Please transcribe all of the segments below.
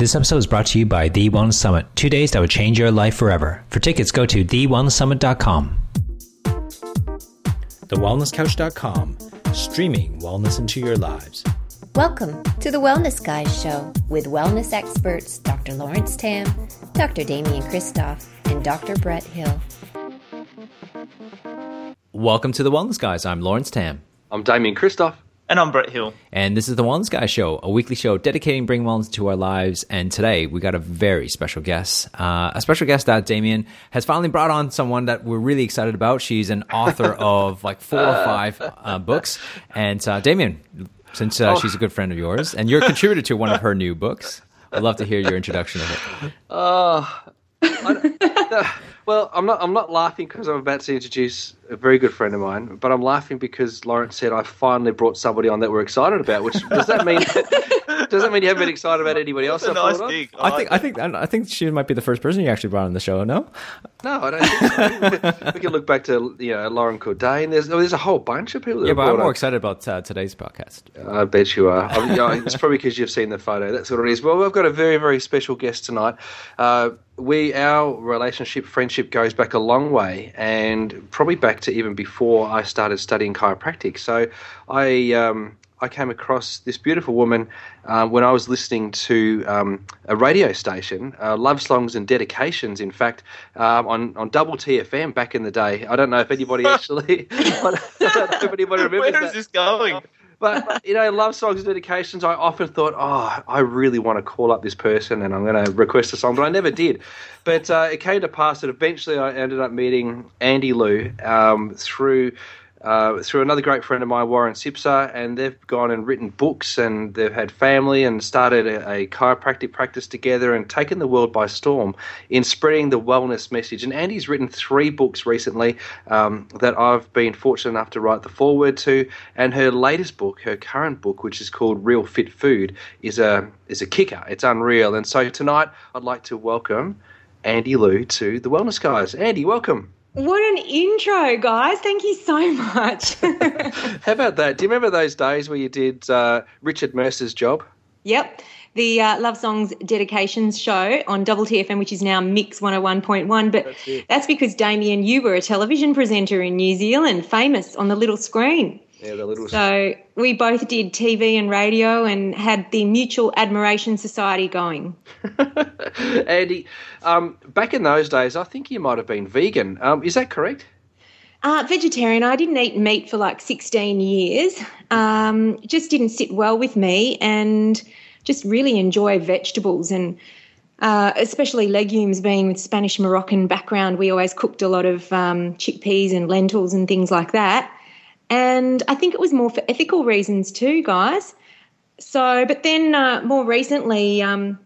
This episode is brought to you by The One Summit, two days that would change your life forever. For tickets, go to TheWellnessSummit.com. TheWellnessCouch.com, streaming wellness into your lives. Welcome to the Wellness Guys Show with wellness experts Dr. Lawrence Tam, Dr. Damian Kristof, and Dr. Brett Hill. Welcome to the Wellness Guys. I'm Lawrence Tam. I'm Damian Kristof. And I'm Brett Hill. And this is the Wellness Guy Show, a weekly show dedicating bringing wellness to our lives. And today we got a very special guest, uh, a special guest that Damian has finally brought on someone that we're really excited about. She's an author of like four or five uh, books. And uh, Damian, since uh, oh. she's a good friend of yours, and you're a contributor to one of her new books, I'd love to hear your introduction of it. Uh, well, I'm not. I'm not laughing because I'm about to introduce a very good friend of mine, but I'm laughing because Lawrence said I finally brought somebody on that we're excited about. Which does that mean? does that mean you haven't been excited about anybody else? That's a nice thing. I, I think. I think. I think she might be the first person you actually brought on the show. No. No, I don't think so. we can look back to you know Loren Cordain. There's there's a whole bunch of people. yeah, but I'm more excited about uh, today's podcast. I bet you are. I you know, it's probably because you've seen the photo. That's what it is. Well, we've got a very very special guest tonight. Uh, we our relationship friendship goes back a long way, and probably back to even before I started studying chiropractic. So I. Um, I came across this beautiful woman uh, when I was listening to um, a radio station, uh, love songs and dedications. In fact, um, on on Double TFM back in the day. I don't know if anybody actually. I don't know if anybody remembers. Where is this going? But, you know, love songs and dedications. I often thought, oh, I really want to call up this person and I'm going to request a song, but I never did. But uh, it came to pass that eventually I ended up meeting Andy Liu um, through uh, through another great friend of mine, Warren Sipser, and they've gone and written books and they've had family and started a, a, chiropractic practice together and taken the world by storm in spreading the wellness message. And Andy's written three books recently um, that I've been fortunate enough to write the foreword to. And her latest book, her current book, which is called Real Fit Food, is a is a kicker. It's unreal. And so tonight, I'd like to welcome Andy Liu to the Wellness Guys. Andy, welcome. What an intro, guys. Thank you so much. How about that? Do you remember those days where you did uh, Richard Mercer's job? Yep. The uh, Love Songs Dedications show on Double TFM, which is now Mix 101.1. But that's, that's because, Damian, you were a television presenter in New Zealand, famous on the little screen. Yeah, the little. So we both did TV and radio and had the Mutual Admiration Society going. Andy, um, back in those days, I think you might have been vegan. Um, is that correct? Uh, vegetarian. I didn't eat meat for like 16 years. Um, just didn't sit well with me and just really enjoy vegetables and uh, especially legumes being with Spanish Moroccan background. We always cooked a lot of um, chickpeas and lentils and things like that. And I think it was more for ethical reasons too, guys. So, but then uh, more recently, um,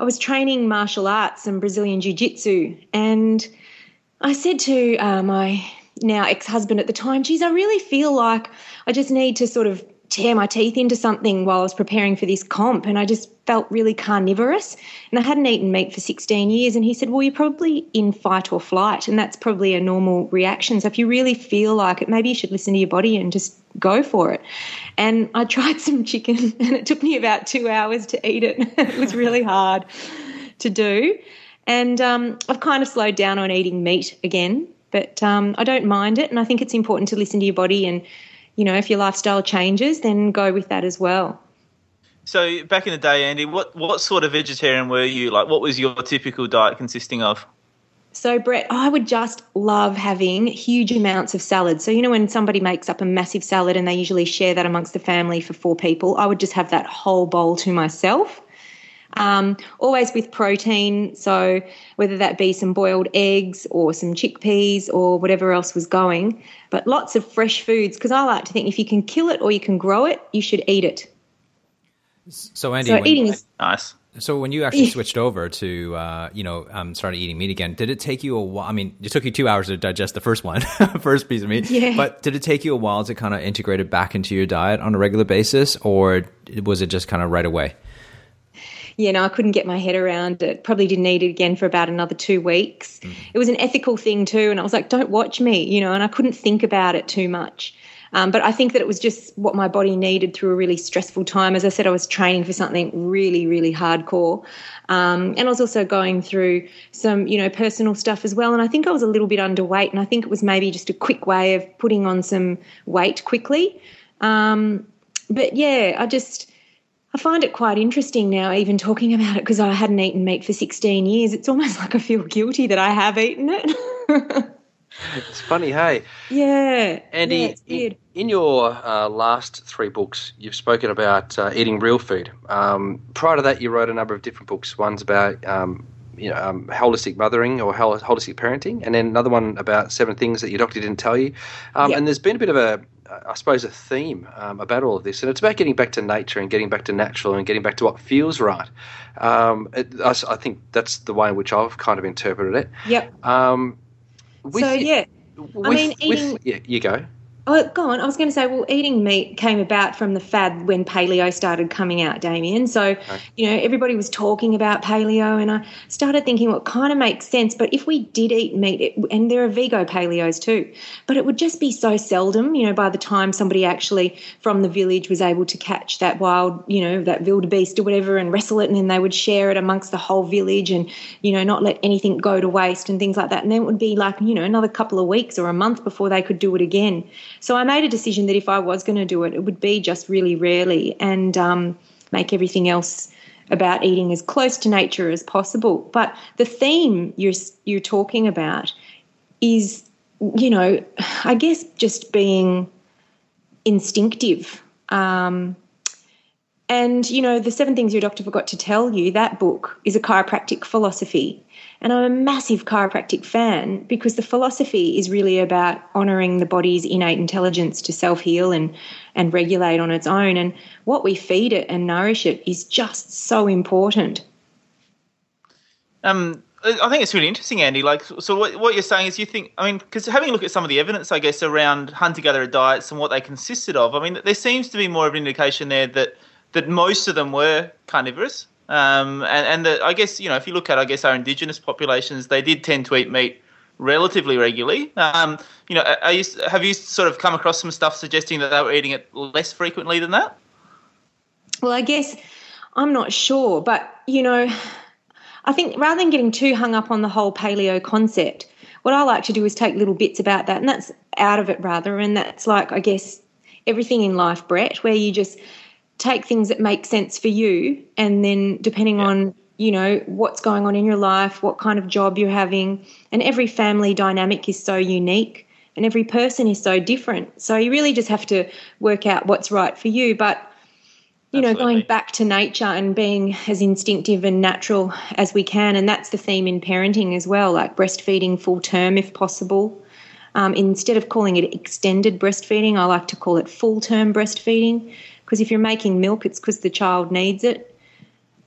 I was training martial arts and Brazilian Jiu Jitsu. And I said to uh, my now ex husband at the time, geez, I really feel like I just need to sort of tear my teeth into something while I was preparing for this comp. And I just felt really carnivorous. And I hadn't eaten meat for 16 years. And he said, Well, you're probably in fight or flight. And that's probably a normal reaction. So if you really feel like it, maybe you should listen to your body and just go for it. And I tried some chicken and it took me about two hours to eat it. it was really hard to do. And um, I've kind of slowed down on eating meat again. But um, I don't mind it. And I think it's important to listen to your body and you know, if your lifestyle changes, then go with that as well. So back in the day, Andy, what what sort of vegetarian were you? Like, what was your typical diet consisting of? So, Brett, I would just love having huge amounts of salad. So, you know, when somebody makes up a massive salad and they usually share that amongst the family for four people, I would just have that whole bowl to myself. Um, always with protein. So whether that be some boiled eggs or some chickpeas or whatever else was going, but lots of fresh foods because I like to think if you can kill it or you can grow it, you should eat it. So Andy, so when, eating is nice. So when you actually switched over to, uh, you know, um, started eating meat again, did it take you a while? I mean, it took you two hours to digest the first one, first piece of meat. Yeah. But did it take you a while to kind of integrate it back into your diet on a regular basis, or was it just kind of right away? You know, I couldn't get my head around it. Probably didn't eat it again for about another two weeks. Mm. It was an ethical thing too, and I was like, "Don't watch me," you know, and I couldn't think about it too much. Um, but I think that it was just what my body needed through a really stressful time. As I said, I was training for something really, really hardcore. Um, and I was also going through some, you know, personal stuff as well. And I think I was a little bit underweight. And I think it was maybe just a quick way of putting on some weight quickly. Um, but yeah, I just I find it quite interesting now, even talking about it, because I hadn't eaten meat for 16 years. It's almost like I feel guilty that I have eaten it. it's funny, hey? Yeah. Andy, yeah, in, in, your uh, last three books, you've spoken about uh, eating real food. Um, prior to that, you wrote a number of different books. One's about um, you know, um, holistic mothering or holistic parenting, and then another one about seven things that your doctor didn't tell you. Um, yep. And there's been a bit of a I suppose, a theme um, about all of this, and it's about getting back to nature and getting back to natural and getting back to what feels right. Um, it, I, I, think that's the way in which I've kind of interpreted it. Yep. Um, so yeah, with, I mean, eating, with, yeah, you go. Oh, go on. I was going to say, well, eating meat came about from the fad when paleo started coming out, Damian. So, okay. you know, everybody was talking about paleo, and I started thinking what well, kind of makes sense. But if we did eat meat, it, and there are Vigo paleos too, but it would just be so seldom, you know, by the time somebody actually from the village was able to catch that wild, you know, that wildebeest or whatever and wrestle it, and then they would share it amongst the whole village and, you know, not let anything go to waste and things like that. And then it would be like, you know, another couple of weeks or a month before they could do it again. So I made a decision that if I was going to do it, it would be just really rarely and um, make everything else about eating as close to nature as possible. But the theme you're you're talking about is, you know, I guess just being instinctive. Um, and you know, the seven things your doctor forgot to tell you. That book is a chiropractic philosophy, and I'm a massive chiropractic fan because the philosophy is really about honoring the body's innate intelligence to self heal and, and regulate on its own. And what we feed it and nourish it is just so important. Um, I think it's really interesting, Andy. Like, so what, what you're saying is you think, I mean, because having a look at some of the evidence, I guess, around hunter-gatherer diets and what they consisted of, I mean, there seems to be more of an indication there that that most of them were carnivorous. Um, and and the, I guess you know if you look at I guess our indigenous populations, they did tend to eat meat relatively regularly. Um, you know, you, have you sort of come across some stuff suggesting that they were eating it less frequently than that? Well, I guess I'm not sure, but you know, I think rather than getting too hung up on the whole paleo concept, what I like to do is take little bits about that, and that's out of it rather, and that's like I guess everything in life, Brett, where you just take things that make sense for you and then depending yeah. on you know what's going on in your life what kind of job you're having and every family dynamic is so unique and every person is so different so you really just have to work out what's right for you but you Absolutely. know going back to nature and being as instinctive and natural as we can and that's the theme in parenting as well like breastfeeding full term if possible um, instead of calling it extended breastfeeding i like to call it full term breastfeeding because if you're making milk, it's because the child needs it.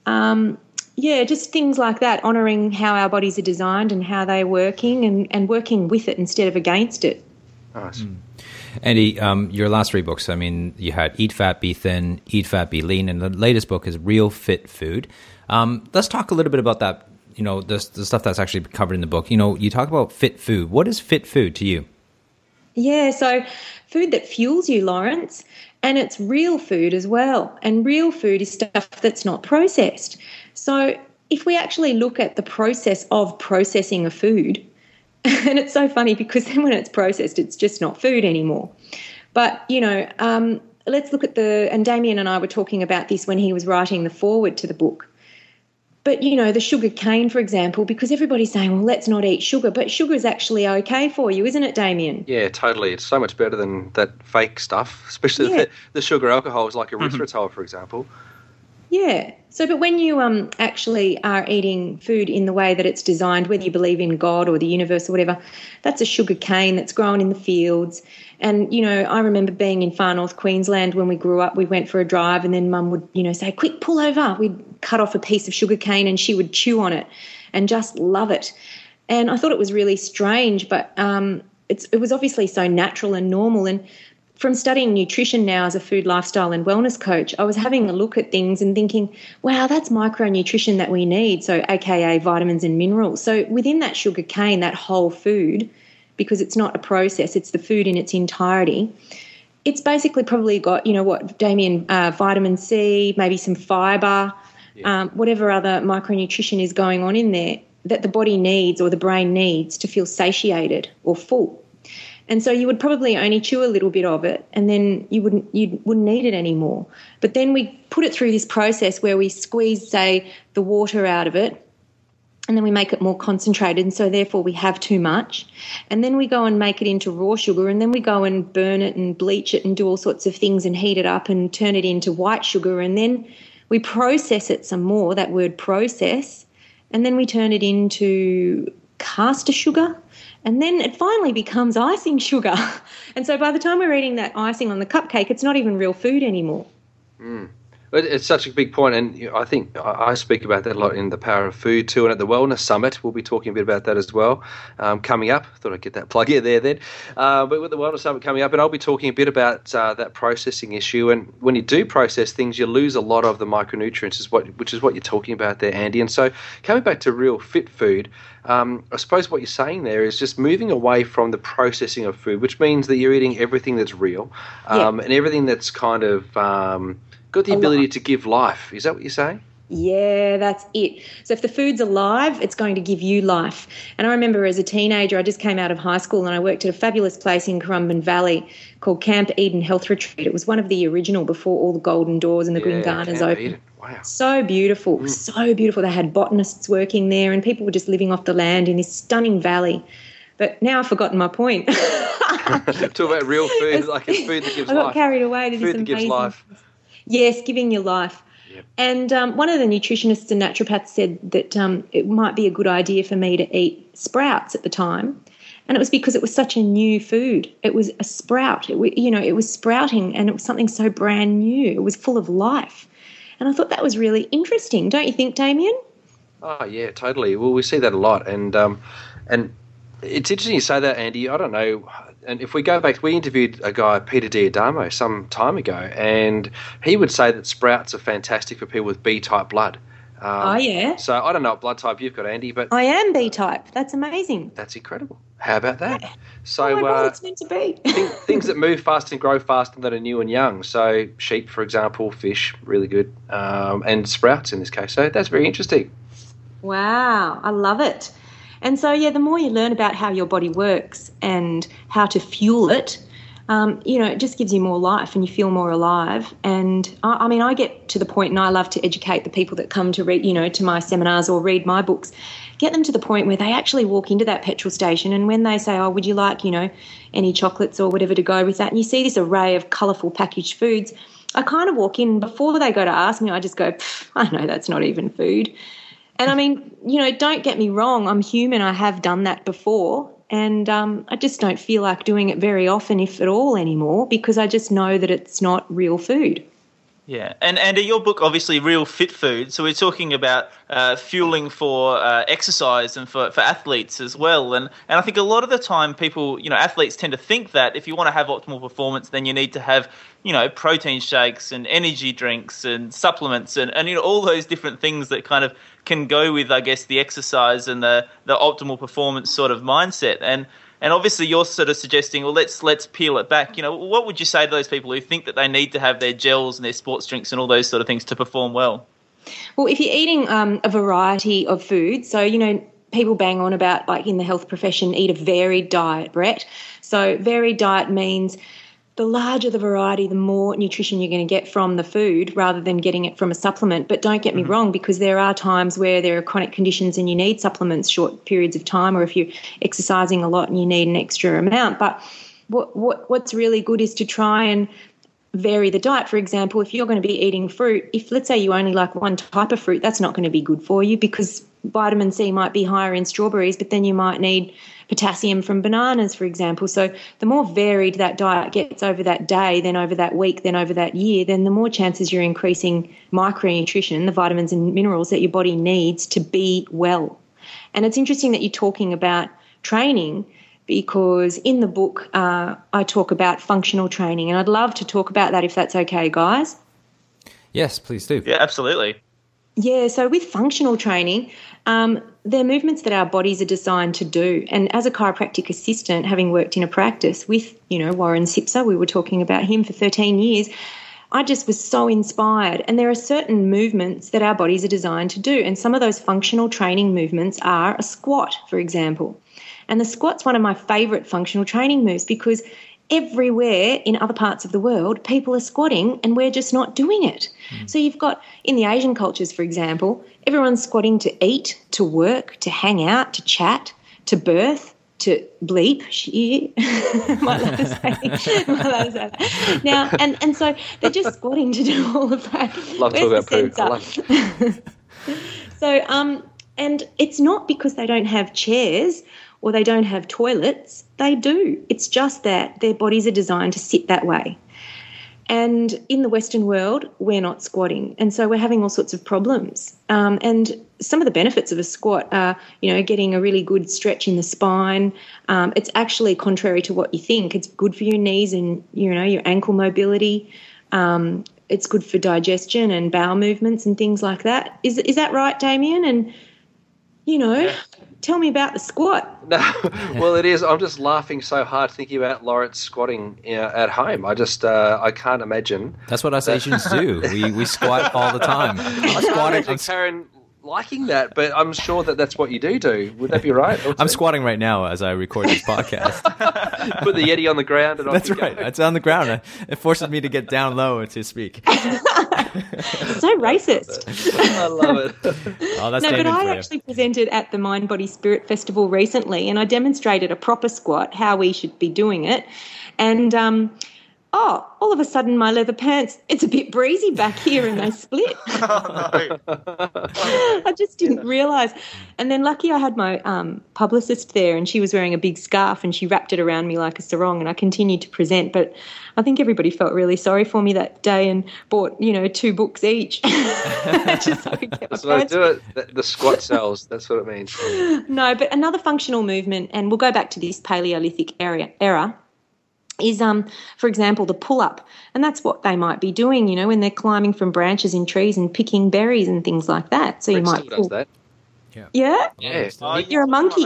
Um, yeah, just things like that, honouring how our bodies are designed and how they're working and, and working with it instead of against it. Nice. Mm. Andy, um, your last three books, I mean, you had Eat Fat, Be Thin, Eat Fat, Be Lean, and the latest book is Real Fit Food. Um, let's talk a little bit about that, you know, the, the stuff that's actually covered in the book. You know, you talk about fit food. What is fit food to you? Yeah, so food that fuels you, Lawrence and it's real food as well. And real food is stuff that's not processed. So if we actually look at the process of processing a food, and it's so funny because then when it's processed, it's just not food anymore. But, you know, um, let's look at the, and Damian and I were talking about this when he was writing the foreword to the book. But, you know, the sugar cane, for example, because everybody's saying, well, let's not eat sugar, but sugar is actually okay for you, isn't it, Damian? Yeah, totally. It's so much better than that fake stuff, especially yeah. the, the, sugar alcohols like mm-hmm. erythritol, for example. Yeah. So, but when you um, actually are eating food in the way that it's designed, whether you believe in God or the universe or whatever, that's a sugar cane that's grown in the fields. And, you know, I remember being in far north Queensland when we grew up. We went for a drive, and then mum would, you know, say, Quick, pull over. We'd cut off a piece of sugar cane and she would chew on it and just love it. And I thought it was really strange, but um, it was obviously so natural and normal. And from studying nutrition now as a food, lifestyle, and wellness coach, I was having a look at things and thinking, wow, that's micronutrition that we need. So, AKA vitamins and minerals. So, within that sugar cane, that whole food, because it's not a process, it's the food in its entirety. it's basically probably got, you know, what, Damian, uh, vitamin C, maybe some fiber, yeah. um, whatever other micronutrition is going on in there that the body needs or the brain needs to feel satiated or full. And so you would probably only chew a little bit of it and then you wouldn't you wouldn't need it anymore. But then we put it through this process where we squeeze say the water out of it and then we make it more concentrated and so therefore we have too much and then we go and make it into raw sugar and then we go and burn it and bleach it and do all sorts of things and heat it up and turn it into white sugar and then we process it some more that word process and then we turn it into caster sugar and then it finally becomes icing sugar and so by the time we're eating that icing on the cupcake it's not even real food anymore mm. It's such a big point, and I think I speak about that a lot in the Power of Food too, and at the Wellness Summit we'll be talking a bit about that as well um, coming up. Thought I'd get that plug in there then, uh, but with the Wellness Summit coming up, and I'll be talking a bit about uh, that processing issue. And when you do process things, you lose a lot of the micronutrients, is what which is what you're talking about there, Andy. And so coming back to real fit food, um, I suppose what you're saying there is just moving away from the processing of food, which means that you're eating everything that's real um, yeah. and everything that's kind of um, got the ability to give life. Is that what you're saying? Yeah, that's it. So if the food's alive, it's going to give you life. And I remember as a teenager, I just came out of high school and I worked at a fabulous place in Currumbin Valley called Camp Eden Health Retreat. It was one of the original before all the golden doors and the yeah, green gardens Camp opened. Eden. Wow. So beautiful, mm. so beautiful. They had botanists working there and people were just living off the land in this stunning valley. But now I've forgotten my point. Talk about real food, like it's food that gives life. I got life. carried away to food this that amazing. gives life. Yes, giving your life. Yep. And um, one of the nutritionists and naturopaths said that um, it might be a good idea for me to eat sprouts at the time. And it was because it was such a new food. It was a sprout. It, you know, it was sprouting and it was something so brand new. It was full of life. And I thought that was really interesting. Don't you think, Damian? Oh, yeah, totally. Well, we see that a lot. And, um, and it's interesting you say that, Andy. I don't know and if we go back, we interviewed a guy, Peter D'Adamo, some time ago, and he would say that sprouts are fantastic for people with B type blood. Um, oh yeah. So I don't know what blood type you've got, Andy, but I am B type. That's amazing. That's incredible. How about that? Yeah. So oh God, uh, it's meant to be. things that move fast and grow fast and that are new and young. So sheep, for example, fish, really good, um, and sprouts in this case. So that's very interesting. Wow, I love it. And so, yeah, the more you learn about how your body works and how to fuel it, um, you know, it just gives you more life and you feel more alive. And I, I, mean, I get to the point, and I love to educate the people that come to read, you know, to my seminars or read my books, get them to the point where they actually walk into that petrol station and when they say, oh, would you like, you know, any chocolates or whatever to go with that? And you see this array of colourful packaged foods. I kind of walk in before they go to ask me, I just go, I know that's not even food. And I mean, you know, don't get me wrong, I'm human. I have done that before. And um, I just don't feel like doing it very often, if at all, anymore, because I just know that it's not real food. Yeah, and and your book obviously real fit food. So we're talking about uh, fueling for uh, exercise and for, for athletes as well. And and I think a lot of the time people, you know, athletes tend to think that if you want to have optimal performance, then you need to have you know protein shakes and energy drinks and supplements and and you know all those different things that kind of can go with I guess the exercise and the the optimal performance sort of mindset. And and obviously, you're sort of suggesting, well, let's let's peel it back. You know, what would you say to those people who think that they need to have their gels and their sports drinks and all those sort of things to perform well? Well, if you're eating um, a variety of food, so you know, people bang on about like in the health profession, eat a varied diet, Brett. So varied diet means the larger the variety, the more nutrition you're going to get from the food rather than getting it from a supplement. But don't get me mm-hmm. wrong, because there are times where there are chronic conditions and you need supplements short periods of time, or if you're exercising a lot and you need an extra amount. But what, what what's really good is to try and vary the diet. For example, if you're going to be eating fruit, if let's say you only like one type of fruit, that's not going to be good for you because vitamin C might be higher in strawberries, but then you might need potassium from bananas, for example. So the more varied that diet gets over that day, then over that week, then over that year, then the more chances you're increasing micronutrition, the vitamins and minerals that your body needs to be well. And it's interesting that you're talking about training because in the book uh, I talk about functional training, and I'd love to talk about that if that's okay, guys. Yes, please do. Yeah, absolutely. Yeah, so with functional training, um, they're movements that our bodies are designed to do. And as a chiropractic assistant, having worked in a practice with, you know, Warren Sipser, we were talking about him for 13 years, I just was so inspired. And there are certain movements that our bodies are designed to do. And some of those functional training movements are a squat, for example. And the squat's one of my favorite functional training moves because everywhere in other parts of the world, people are squatting and we're just not doing it. Mm. So you've got in the Asian cultures, for example, everyone's squatting to eat, to work, to hang out, to chat, to birth. To bleep, she might let us say, might say that. Now, and, and so they're just squatting to do all of that. Love Where's talking about poo. so, um, and it's not because they don't have chairs or they don't have toilets. They do. It's just that their bodies are designed to sit that way. And in the Western world, we're not squatting. And so we're having all sorts of problems. Um, and some of the benefits of a squat are, you know, getting a really good stretch in the spine. Um, it's actually contrary to what you think. It's good for your knees and, you know, your ankle mobility. Um, it's good for digestion and bowel movements and things like that. Is, is that right, Damian? And, you know. Tell me about the squat. No, well, it is. I'm just laughing so hard thinking about Lawrence squatting you know, at home. I just, uh, I can't imagine. That's what us Asians do. We we squat all the time. I squatted. I'm Karen liking that, but I'm sure that that's what you do do. Would that be right? I'm squatting right now as I record this podcast. Put the Yeti on the ground and That's right. Go. It's on the ground. It forces me to get down low to speak. so racist. I love it. Oh, that's no, but I actually presented at the Mind Body Spirit Festival recently, and I demonstrated a proper squat, how we should be doing it, and. Um, oh, all of a sudden my leather pants, it's a bit breezy back here and they split. oh, I just didn't realise. And then lucky I had my um, publicist there and she was wearing a big scarf and she wrapped it around me like a sarong and I continued to present. But I think everybody felt really sorry for me that day and bought, you know, two books each. just so I could get That's what I do it. The, the squat cells, that's what it means. no, but another functional movement, and we'll go back to this Paleolithic area, era is um for example the pull up and that's what they might be doing you know when they're climbing from branches in trees and picking berries and things like that. So you might pull. that. Yeah. Yeah, yeah. Oh, you're a monkey.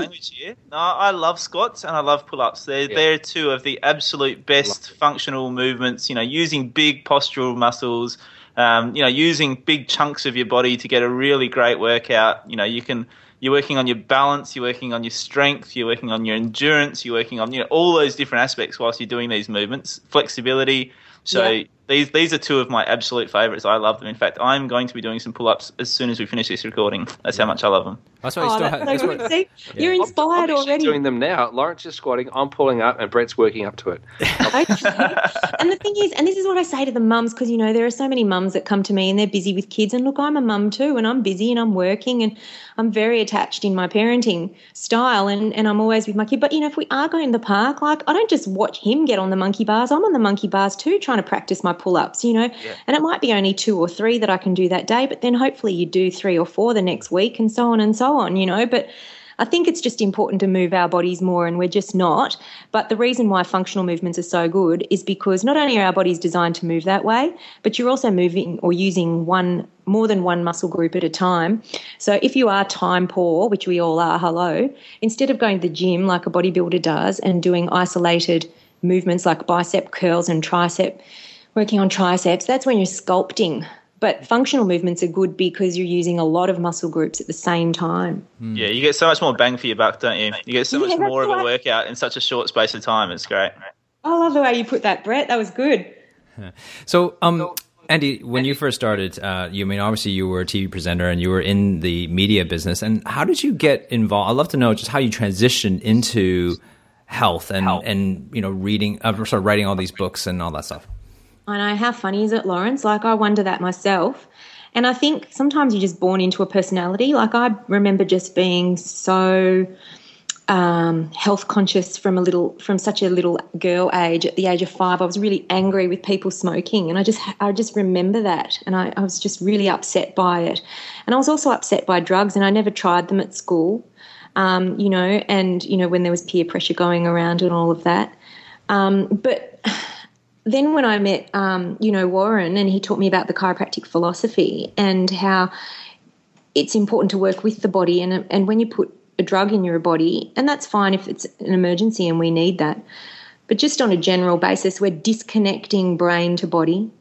no i love squats and i love pull-ups. They're, yeah. they're two of the absolute best functional movements you know using big postural muscles um, you know using big chunks of your body to get a really great workout. You know you can you're working on your balance, you're working on your strength, you're working on your endurance, you're working on you know all those different aspects whilst you're doing these movements, flexibility. So yeah. These these are two of my absolute favorites. I love them. In fact, I'm going to be doing some pull-ups as soon as we finish this recording. That's how much I love them. That's why you oh, still have, that's what, See, yeah. You're inspired I'm, I'm already. Doing them now. Lawrence is squatting. I'm pulling up, and Brett's working up to it. okay. And the thing is, and this is what I say to the mums, because you know there are so many mums that come to me and they're busy with kids. And look, I'm a mum too, and I'm busy and I'm working, and I'm very attached in my parenting style, and and I'm always with my kid. But you know, if we are going to the park, like I don't just watch him get on the monkey bars. I'm on the monkey bars too, trying to practice my pull-ups. You know, yeah. and it might be only two or three that I can do that day, but then hopefully you do three or four the next week, and so on and so on. You know, but I think it's just important to move our bodies more, and we're just not. But the reason why functional movements are so good is because not only are our bodies designed to move that way, but you're also moving or using one more than one muscle group at a time. So if you are time poor, which we all are, hello, instead of going to the gym like a bodybuilder does and doing isolated movements like bicep curls and tricep, working on triceps, that's when you're sculpting but functional movements are good because you're using a lot of muscle groups at the same time. Mm. Yeah, you get so much more bang for your buck, don't you? You get so yeah, much more of a workout in such a short space of time. It's great. I love the way you put that, Brett. That was good. So, um, Andy, when you first started, uh, you I mean obviously you were a TV presenter and you were in the media business. And how did you get involved? I'd love to know just how you transitioned into health and health. and you know reading, uh, sort of writing all these books and all that stuff. I know how funny is it, Lawrence? Like I wonder that myself. And I think sometimes you're just born into a personality. Like I remember just being so um, health conscious from a little, from such a little girl age. At the age of five, I was really angry with people smoking, and I just, I just remember that, and I, I was just really upset by it. And I was also upset by drugs, and I never tried them at school. Um, you know, and you know when there was peer pressure going around and all of that. Um, but then when I met, um, you know, Warren, and he taught me about the chiropractic philosophy and how it's important to work with the body. And, and when you put a drug in your body, and that's fine if it's an emergency and we need that. But just on a general basis, we're disconnecting brain to body.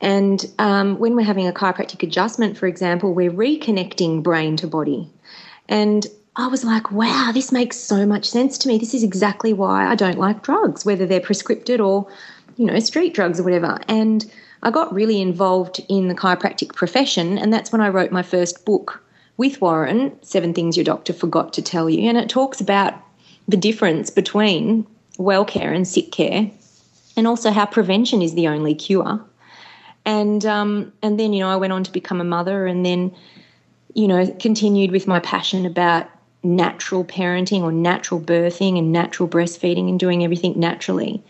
And um, when we're having a chiropractic adjustment, for example, we're reconnecting brain to body. And I was like, wow, this makes so much sense to me. This is exactly why I don't like drugs, whether they're prescripted or, you know, street drugs or whatever. And I got really involved in the chiropractic profession, and that's when I wrote my first book with Warren, Seven Things Your Doctor Forgot to Tell You. And it talks about the difference between well care and sick care, and also how prevention is the only cure. And um, and then you know I went on to become a mother, and then you know continued with my passion about natural parenting or natural birthing and natural breastfeeding and doing everything naturally.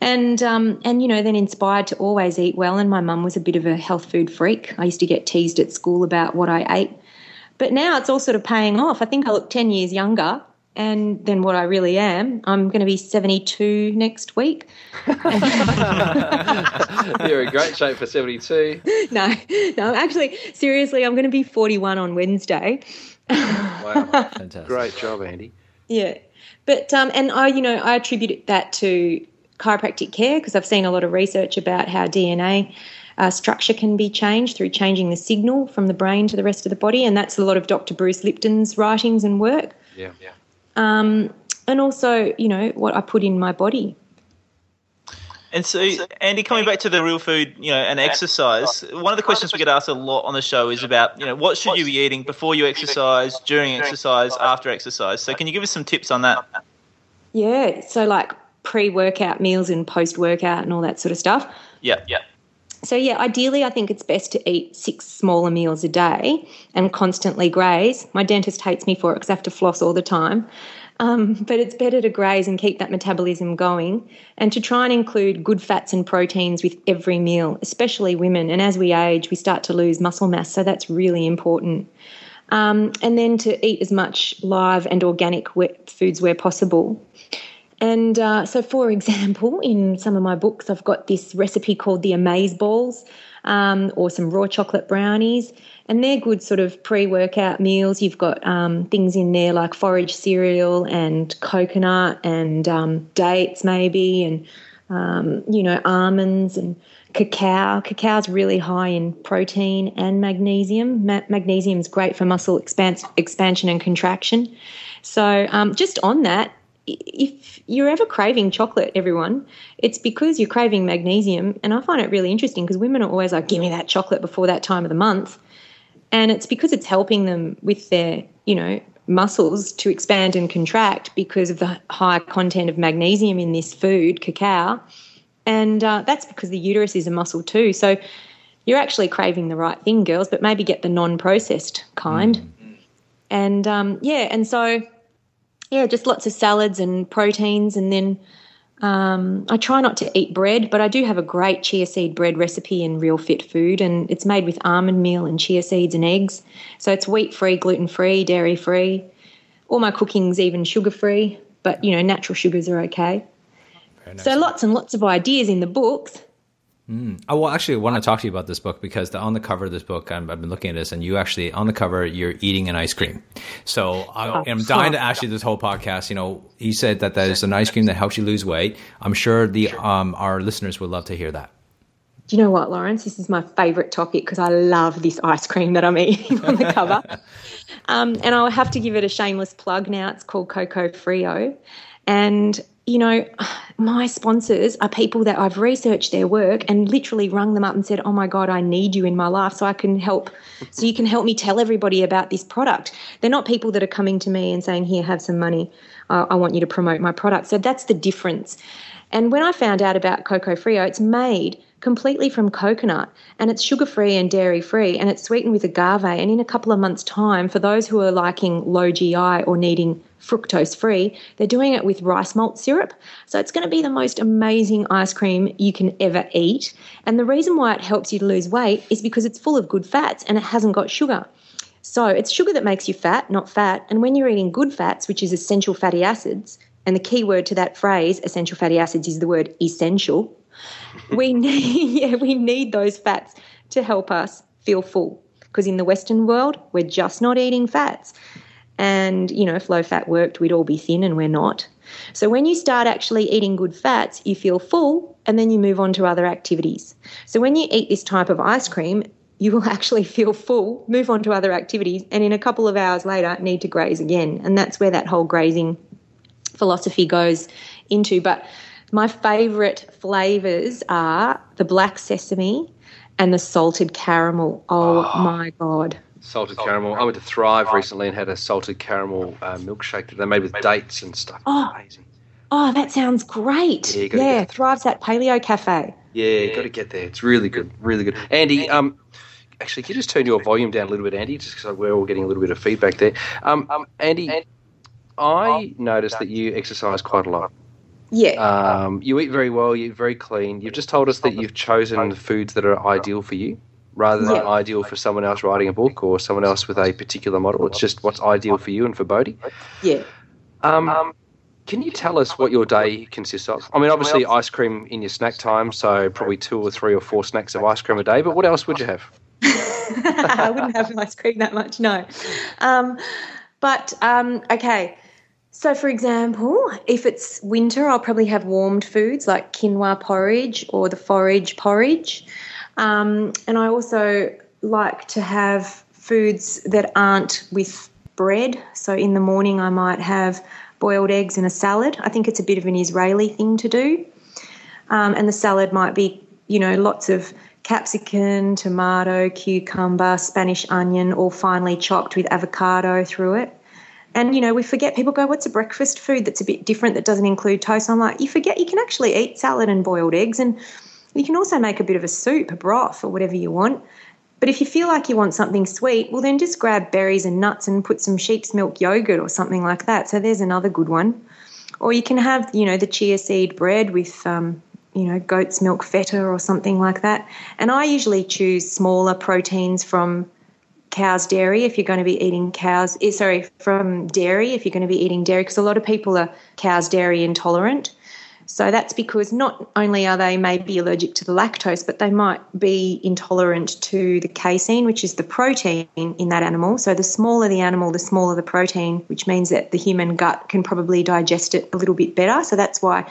And um, and you know then inspired to always eat well. And my mum was a bit of a health food freak. I used to get teased at school about what I ate, but now it's all sort of paying off. I think I look ten years younger and than what I really am. I'm going to be 72 next week. You're in great shape for 72. No, no, actually, seriously, I'm going to be 41 on Wednesday. Wow. Fantastic. Great job, Andy. Yeah, but um, and I, you know, I attribute that to chiropractic care because I've seen a lot of research about how DNA. Uh, structure can be changed through changing the signal from the brain to the rest of the body, and that's a lot of Dr. Bruce Lipton's writings and work. Yeah, yeah. Um, and also, you know, what I put in my body. And so, Andy, coming back to the real food, you know, and exercise, one of the questions we get asked a lot on the show is about, you know, what should you be eating before you exercise, during exercise, after exercise? So, can you give us some tips on that? Yeah, so like pre-workout meals and post-workout and all that sort of stuff. Yeah, yeah. So yeah, ideally, I think it's best to eat six smaller meals a day and constantly graze. My dentist hates me for it because I have to floss all the time. Um, but it's better to graze and keep that metabolism going and to try and include good fats and proteins with every meal, especially women. And as we age, we start to lose muscle mass, so that's really important. Um, and then to eat as much live and organic foods where possible. And uh, so, for example, in some of my books, I've got this recipe called the Amaze Balls um, or some raw chocolate brownies. And they're good sort of pre workout meals. You've got um, things in there like forage cereal and coconut and um, dates, maybe, and, um, you know, almonds and cacao. Cacao's really high in protein and magnesium. Ma- magnesium is great for muscle expans- expansion and contraction. So, um, just on that, if you're ever craving chocolate, everyone, it's because you're craving magnesium. And I find it really interesting because women are always like, give me that chocolate before that time of the month. And it's because it's helping them with their, you know, muscles to expand and contract because of the high content of magnesium in this food, cacao. And uh, that's because the uterus is a muscle too. So you're actually craving the right thing, girls, but maybe get the non processed kind. Mm. And um, yeah, and so yeah, just lots of salads and proteins. And then um, I try not to eat bread, but I do have a great chia seed bread recipe in Real Fit Food, and it's made with almond meal and chia seeds and eggs. So it's wheat free, gluten free, dairy free. All my cooking's even sugar free, but you know, natural sugars are okay. Nice. So lots and lots of ideas in the books. Mm. Oh, well, actually, I want to talk to you about this book because the, on the cover of this book, i have been looking at this, and you actually on the cover you're eating an ice cream. So I, am dying to ask you this whole podcast. You know, you said that that is an ice cream that helps you lose weight. I'm sure the um, our listeners would love to hear that. Do you know what, Lawrence? This is my favourite topic because I love this ice cream that I'm eating on the cover. um, and I'll have to give it a shameless plug now. It's called Coco Frio, and you know, my sponsors are people that I've researched their work and literally rung them up and said, "Oh my god, I need you in my life so I can help so you can help me tell everybody about this product." They're not people that are coming to me and saying, "Here, have some money. I want you to promote my product." So that's the difference. And when I found out about Coco Frio, it's made completely from coconut and it's sugar free and dairy free and it's sweetened with agave. And in a couple of months' time, for those who are liking low GI or needing fructose free, they're doing it with rice malt syrup. So it's going to be the most amazing ice cream you can ever eat. And the reason why it helps you to lose weight is because it's full of good fats and it hasn't got sugar. So it's sugar that makes you fat, not fat. And when you're eating good fats, which is essential fatty acids, and the key word to that phrase, essential fatty acids, is the word essential. We need, yeah, we need those fats to help us feel full because in the Western world, we're just not eating fats. And, you know, if low fat worked, we'd all be thin, and we're not. So when you start actually eating good fats, you feel full and then you move on to other activities. So when you eat this type of ice cream, you will actually feel full, move on to other activities, and in a couple of hours later, need to graze again. And that's where that whole grazing philosophy goes into. But my favourite flavours are the black sesame and the salted caramel. Oh, oh. my God. Salted caramel. I went to Thrive recently and had a salted caramel uh, milkshake that they made with dates and stuff. Oh, Amazing. Oh, that sounds great. Yeah, yeah Thrive's at Paleo Cafe. Yeah, you got to get there. It's really good, really good. Andy, um, actually, can you just turn your volume down a little bit, Andy, just because we're all getting a little bit of feedback there. Um, um Andy, I noticed that you exercise quite a lot. Yeah. Um, you eat very well. You're very clean. You've just told us that you've chosen foods that are ideal for you rather than yeah. ideal for someone else writing a book or someone else with a particular model. It's just what's ideal for you and for Bodhi. Yeah. Um, can you tell us what your day consists of? I mean, obviously ice cream in your snack time, so probably two or three or four snacks of ice cream a day. But what else would you have? I wouldn't have ice cream that much, no. Um, but um, okay. So, for example, if it's winter, I'll probably have warmed foods like quinoa porridge or the forage porridge. Um, and I also like to have foods that aren't with bread. So in the morning, I might have boiled eggs and a salad. I think it's a bit of an Israeli thing to do. Um, and the salad might be, you know, lots of capsicum, tomato, cucumber, Spanish onion, all finely chopped with avocado through it. And, you know, we forget people go, what's a breakfast food that's a bit different that doesn't include toast? I'm like, you forget you can actually eat salad and boiled eggs. And you can also make a bit of a soup, a broth, or whatever you want. But if you feel like you want something sweet, well, then just grab berries and nuts and put some sheep's milk yogurt or something like that. So there's another good one. Or you can have, you know, the chia seed bread with, um, you know, goat's milk feta or something like that. And I usually choose smaller proteins from cow's dairy if you're going to be eating cows, eh, sorry, from dairy if you're going to be eating dairy, because a lot of people are cow's dairy intolerant. So that's because not only are they maybe allergic to the lactose, but they might be intolerant to the casein, which is the protein in that animal. So the smaller the animal, the smaller the protein, which means that the human gut can probably digest it a little bit better. So that's why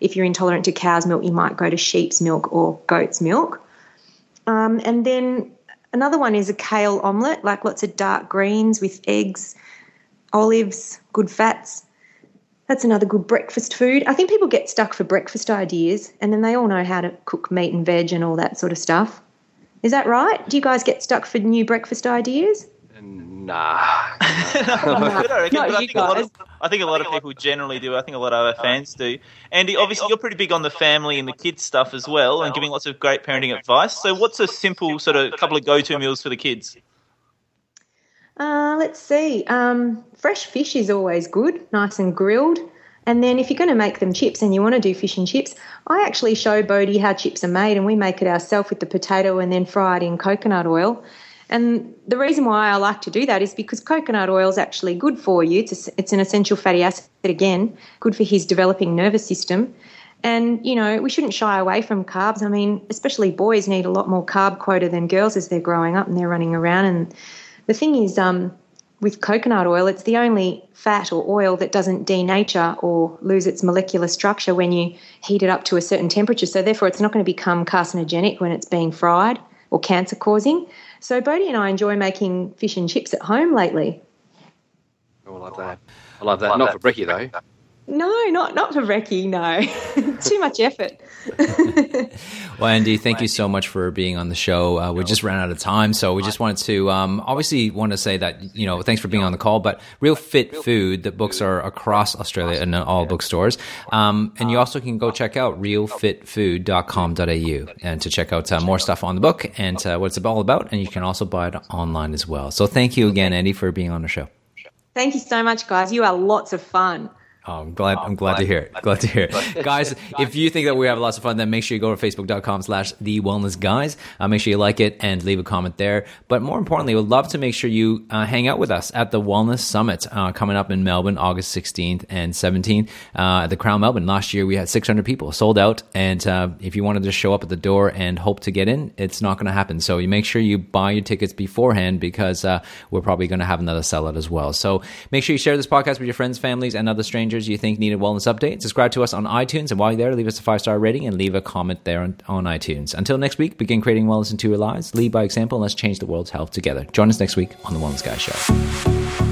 if you're intolerant to cow's milk, you might go to sheep's milk or goat's milk. Um, and then another one is a kale omelette, like lots of dark greens with eggs, olives, good fats. That's another good breakfast food. I think people get stuck for breakfast ideas and then they all know how to cook meat and veg and all that sort of stuff. Is that right? Do you guys get stuck for new breakfast ideas? Nah. I, think a lot of, people generally do. I think a lot of our fans do. Andy, obviously, you're pretty big on the family and the kids stuff as well, and giving lots of great parenting advice. So, what's a simple sort of couple of go-to meals for the kids? Uh, let's see. Um, fresh fish is always good, nice and grilled. And then if you're going to make them chips and you want to do fish and chips, I actually show Bodhi how chips are made and we make it ourselves with the potato and then fry it in coconut oil. And the reason why I like to do that is because coconut oil is actually good for you. It's, a, it's an essential fatty acid, again, good for his developing nervous system. And, you know, we shouldn't shy away from carbs. I mean, especially boys need a lot more carb quota than girls as they're growing up and they're running around and the thing is, um, with coconut oil, it's the only fat or oil that doesn't denature or lose its molecular structure when you heat it up to a certain temperature. So, therefore, it's not going to become carcinogenic when it's being fried or cancer causing. So, Bodhi and I enjoy making fish and chips at home lately. Oh, I love that. I love that. Not for brekkie, though. No, not not for Recce. No, too much effort. well, Andy, thank you so much for being on the show. Uh, we just ran out of time, so we just wanted to um, obviously want to say that you know thanks for being on the call. But Real Fit Food, the books are across Australia in all bookstores, um, and you also can go check out realfitfood.com.au and to check out uh, more stuff on the book and uh, what it's all about. And you can also buy it online as well. So thank you again, Andy, for being on the show. Thank you so much, guys. You are lots of fun. Oh, I'm glad. I'm glad to hear it. Glad to hear it, guys. If you think that we have lots of fun, then make sure you go to facebook.com/slash the Wellness Guys. Uh, make sure you like it and leave a comment there. But more importantly, we'd love to make sure you uh, hang out with us at the Wellness Summit uh, coming up in Melbourne, August 16th and 17th uh, at the Crown Melbourne. Last year we had 600 people sold out, and uh, if you wanted to show up at the door and hope to get in, it's not going to happen. So you make sure you buy your tickets beforehand because uh, we're probably going to have another sellout as well. So make sure you share this podcast with your friends, families, and other strangers you think need a wellness update. Subscribe to us on iTunes, and while you're there, leave us a five star rating and leave a comment there on, on iTunes. Until next week, begin creating wellness into your lives. Lead by example, and let's change the world's health together. Join us next week on the Wellness Guy Show.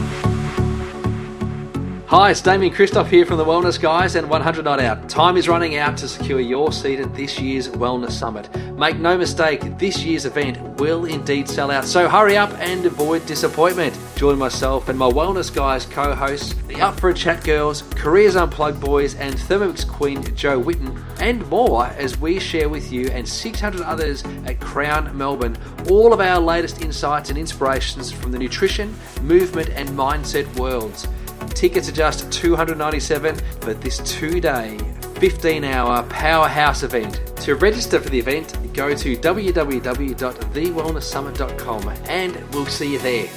Hi, it's Damian Kristof here from the Wellness Guys and 100 Not Out. Time is running out to secure your seat at this year's Wellness Summit. Make no mistake, this year's event will indeed sell out, so hurry up and avoid disappointment. Join myself and my Wellness Guys co hosts, the Up for a Chat Girls, Careers Unplugged Boys, and Thermomix Queen Jo Whitton, and more as we share with you and 600 others at Crown Melbourne all of our latest insights and inspirations from the nutrition, movement, and mindset worlds. Tickets are just 297 for this two day, 15 hour powerhouse event. To register for the event, go to www.thewellnesssummit.com and we'll see you there.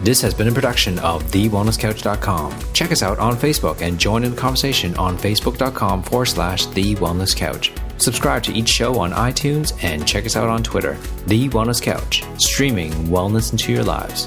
This has been a production of TheWellnessCouch.com. Check us out on Facebook and join in the conversation on Facebook.com forward slash The Wellness Couch. Subscribe to each show on iTunes and check us out on Twitter. The Wellness Couch, streaming wellness into your lives.